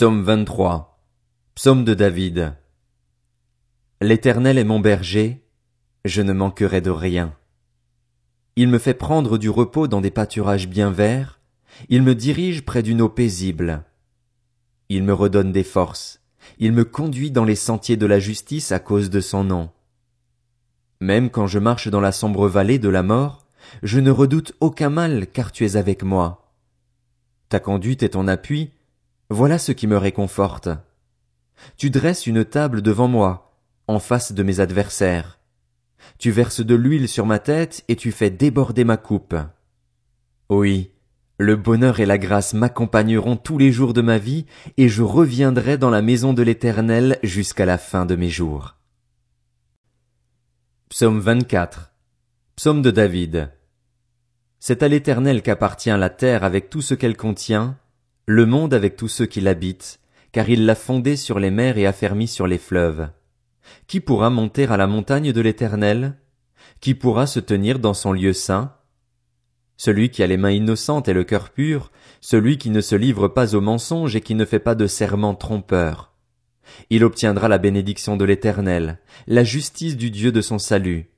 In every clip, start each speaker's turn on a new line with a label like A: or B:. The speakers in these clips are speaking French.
A: Psaume 23. Psaume de David. L'Éternel est mon berger, je ne manquerai de rien. Il me fait prendre du repos dans des pâturages bien verts, il me dirige près d'une eau paisible. Il me redonne des forces, il me conduit dans les sentiers de la justice à cause de son nom. Même quand je marche dans la sombre vallée de la mort, je ne redoute aucun mal car tu es avec moi. Ta conduite est ton appui, voilà ce qui me réconforte. Tu dresses une table devant moi, en face de mes adversaires. Tu verses de l'huile sur ma tête et tu fais déborder ma coupe. Oui, le bonheur et la grâce m'accompagneront tous les jours de ma vie, et je reviendrai dans la maison de l'Éternel jusqu'à la fin de mes jours. Psaume 24. Psaume de David. C'est à l'Éternel qu'appartient la terre avec tout ce qu'elle contient, le monde avec tous ceux qui l'habitent, car il l'a fondé sur les mers et affermi sur les fleuves. Qui pourra monter à la montagne de l'Éternel? Qui pourra se tenir dans son lieu saint? Celui qui a les mains innocentes et le cœur pur, celui qui ne se livre pas au mensonge et qui ne fait pas de serment trompeur. Il obtiendra la bénédiction de l'Éternel, la justice du Dieu de son salut.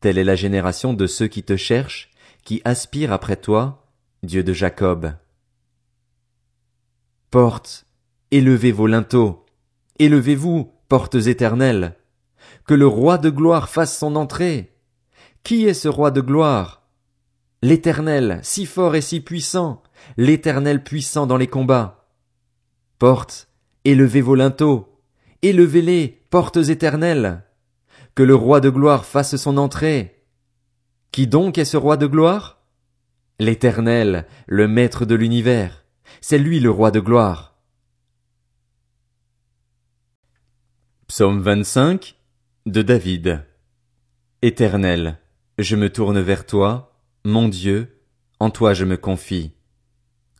A: Telle est la génération de ceux qui te cherchent, qui aspirent après toi, Dieu de Jacob. Portes, élevez vos linteaux, élevez-vous, portes éternelles. Que le roi de gloire fasse son entrée. Qui est ce roi de gloire? L'éternel, si fort et si puissant, l'éternel puissant dans les combats. Portes, élevez vos linteaux, élevez-les, portes éternelles. Que le roi de gloire fasse son entrée. Qui donc est ce roi de gloire? L'éternel, le maître de l'univers. C'est lui le roi de gloire. Psaume 25 de David. Éternel, je me tourne vers toi, mon Dieu, en toi je me confie.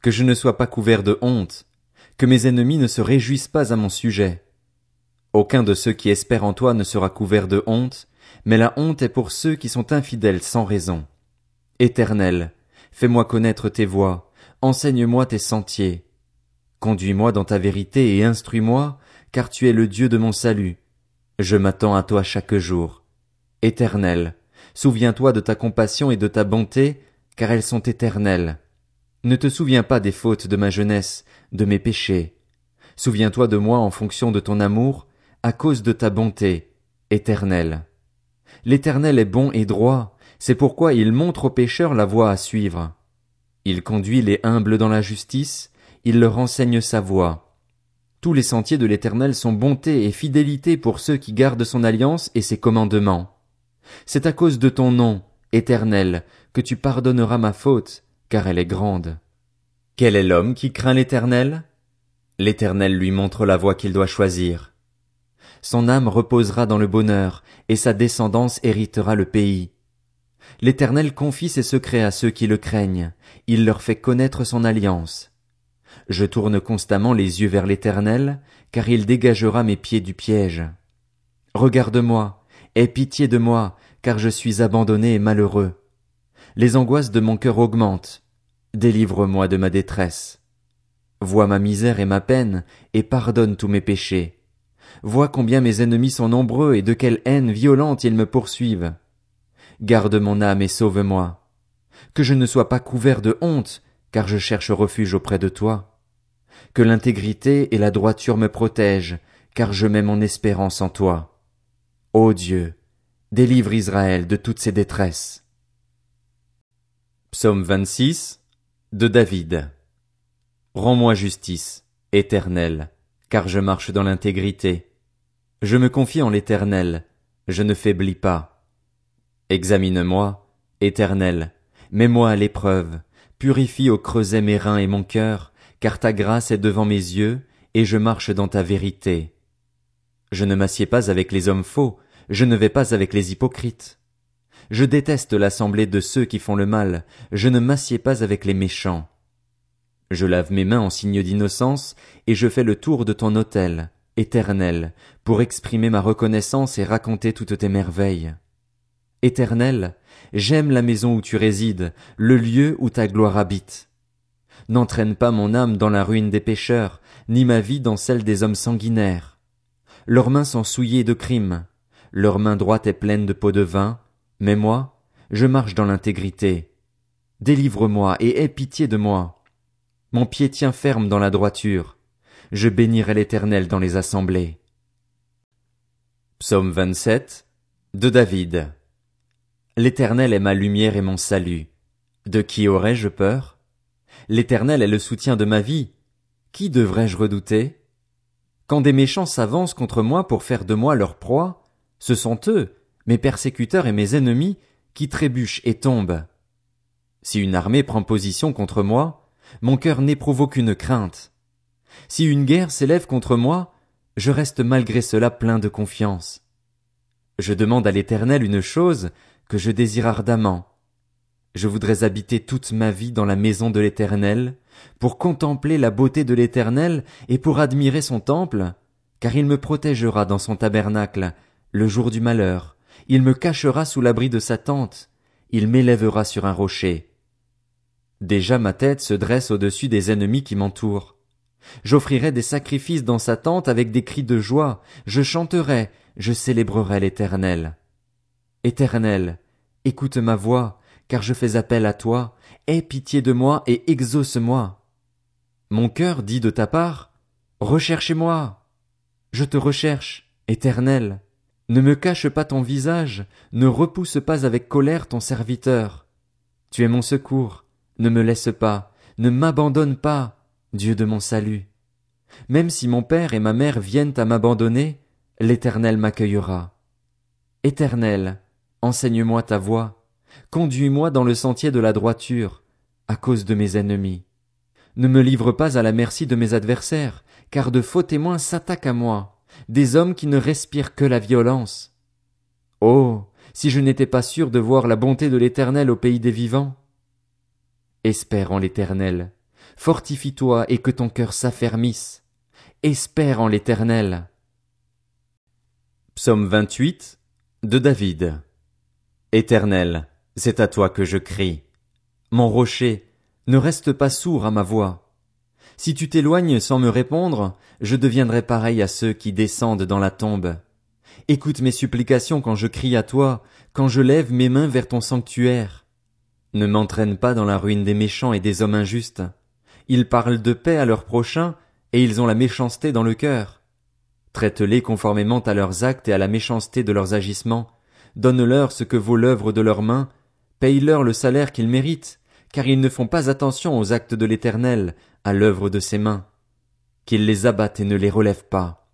A: Que je ne sois pas couvert de honte, que mes ennemis ne se réjouissent pas à mon sujet. Aucun de ceux qui espèrent en toi ne sera couvert de honte, mais la honte est pour ceux qui sont infidèles sans raison. Éternel, fais-moi connaître tes voies, enseigne-moi tes sentiers. Conduis-moi dans ta vérité et instruis-moi, car tu es le Dieu de mon salut. Je m'attends à toi chaque jour. Éternel, souviens-toi de ta compassion et de ta bonté, car elles sont éternelles. Ne te souviens pas des fautes de ma jeunesse, de mes péchés. Souviens-toi de moi en fonction de ton amour, à cause de ta bonté, éternelle. L'Éternel est bon et droit, c'est pourquoi il montre aux pécheurs la voie à suivre. Il conduit les humbles dans la justice, il leur enseigne sa voie. Tous les sentiers de l'Éternel sont bonté et fidélité pour ceux qui gardent son alliance et ses commandements. C'est à cause de ton nom, Éternel, que tu pardonneras ma faute, car elle est grande. Quel est l'homme qui craint l'Éternel? L'Éternel lui montre la voie qu'il doit choisir. Son âme reposera dans le bonheur, et sa descendance héritera le pays. L'Éternel confie ses secrets à ceux qui le craignent, il leur fait connaître son alliance. Je tourne constamment les yeux vers l'Éternel, car il dégagera mes pieds du piège. Regarde-moi, aie pitié de moi, car je suis abandonné et malheureux. Les angoisses de mon cœur augmentent. Délivre-moi de ma détresse. Vois ma misère et ma peine, et pardonne tous mes péchés. Vois combien mes ennemis sont nombreux et de quelle haine violente ils me poursuivent. Garde mon âme et sauve-moi. Que je ne sois pas couvert de honte, car je cherche refuge auprès de toi. Que l'intégrité et la droiture me protègent, car je mets mon espérance en toi. Ô Dieu, délivre Israël de toutes ses détresses. Psaume 26 de David. Rends-moi justice, éternel, car je marche dans l'intégrité. Je me confie en l'éternel, je ne faiblis pas. Examine-moi, Éternel, mets-moi à l'épreuve, purifie au creuset mes reins et mon cœur, car ta grâce est devant mes yeux, et je marche dans ta vérité. Je ne m'assieds pas avec les hommes faux, je ne vais pas avec les hypocrites. Je déteste l'assemblée de ceux qui font le mal, je ne m'assieds pas avec les méchants. Je lave mes mains en signe d'innocence, et je fais le tour de ton autel, éternel, pour exprimer ma reconnaissance et raconter toutes tes merveilles. Éternel, j'aime la maison où tu résides, le lieu où ta gloire habite. N'entraîne pas mon âme dans la ruine des pécheurs, ni ma vie dans celle des hommes sanguinaires. Leurs mains sont souillées de crimes, leur main droite est pleine de pots de vin, mais moi, je marche dans l'intégrité. Délivre-moi et aie pitié de moi. Mon pied tient ferme dans la droiture. Je bénirai l'Éternel dans les assemblées. Psaume 27 de David. L'Éternel est ma lumière et mon salut. De qui aurais-je peur? L'Éternel est le soutien de ma vie. Qui devrais-je redouter? Quand des méchants s'avancent contre moi pour faire de moi leur proie, ce sont eux, mes persécuteurs et mes ennemis, qui trébuchent et tombent. Si une armée prend position contre moi, mon cœur n'éprouve aucune crainte. Si une guerre s'élève contre moi, je reste malgré cela plein de confiance. Je demande à l'Éternel une chose que je désire ardemment. Je voudrais habiter toute ma vie dans la maison de l'Éternel, pour contempler la beauté de l'Éternel et pour admirer son temple, car il me protégera dans son tabernacle le jour du malheur, il me cachera sous l'abri de sa tente, il m'élèvera sur un rocher. Déjà ma tête se dresse au-dessus des ennemis qui m'entourent. J'offrirai des sacrifices dans sa tente avec des cris de joie, je chanterai, je célébrerai l'Éternel. Éternel, écoute ma voix, car je fais appel à toi, aie pitié de moi et exauce-moi. Mon cœur dit de ta part, Recherchez-moi. Je te recherche, Éternel. Ne me cache pas ton visage, ne repousse pas avec colère ton serviteur. Tu es mon secours, ne me laisse pas, ne m'abandonne pas, Dieu de mon salut. Même si mon père et ma mère viennent à m'abandonner, l'Éternel m'accueillera. Éternel, enseigne-moi ta voie, conduis-moi dans le sentier de la droiture, à cause de mes ennemis. Ne me livre pas à la merci de mes adversaires, car de faux témoins s'attaquent à moi des hommes qui ne respirent que la violence. Oh. Si je n'étais pas sûr de voir la bonté de l'Éternel au pays des vivants. Espère en l'Éternel. Fortifie toi et que ton cœur s'affermisse. Espère en l'Éternel. Psaume 28 de David. Éternel, c'est à toi que je crie. Mon rocher, ne reste pas sourd à ma voix. Si tu t'éloignes sans me répondre, je deviendrai pareil à ceux qui descendent dans la tombe. Écoute mes supplications quand je crie à toi, quand je lève mes mains vers ton sanctuaire. Ne m'entraîne pas dans la ruine des méchants et des hommes injustes. Ils parlent de paix à leurs prochains, et ils ont la méchanceté dans le cœur. Traite-les conformément à leurs actes et à la méchanceté de leurs agissements. Donne-leur ce que vaut l'œuvre de leurs mains. Paye-leur le salaire qu'ils méritent, car ils ne font pas attention aux actes de l'Éternel, à l'œuvre de ses mains. Qu'il les abatte et ne les relève pas.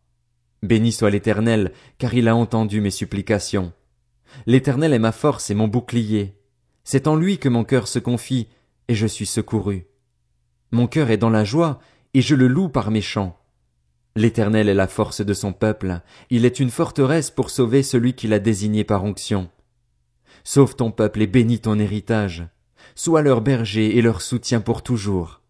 A: Béni soit l'Éternel, car il a entendu mes supplications. L'Éternel est ma force et mon bouclier. C'est en lui que mon cœur se confie, et je suis secouru. Mon cœur est dans la joie, et je le loue par mes chants. L'Éternel est la force de son peuple, il est une forteresse pour sauver celui qu'il a désigné par onction. Sauve ton peuple et bénis ton héritage. Sois leur berger et leur soutien pour toujours.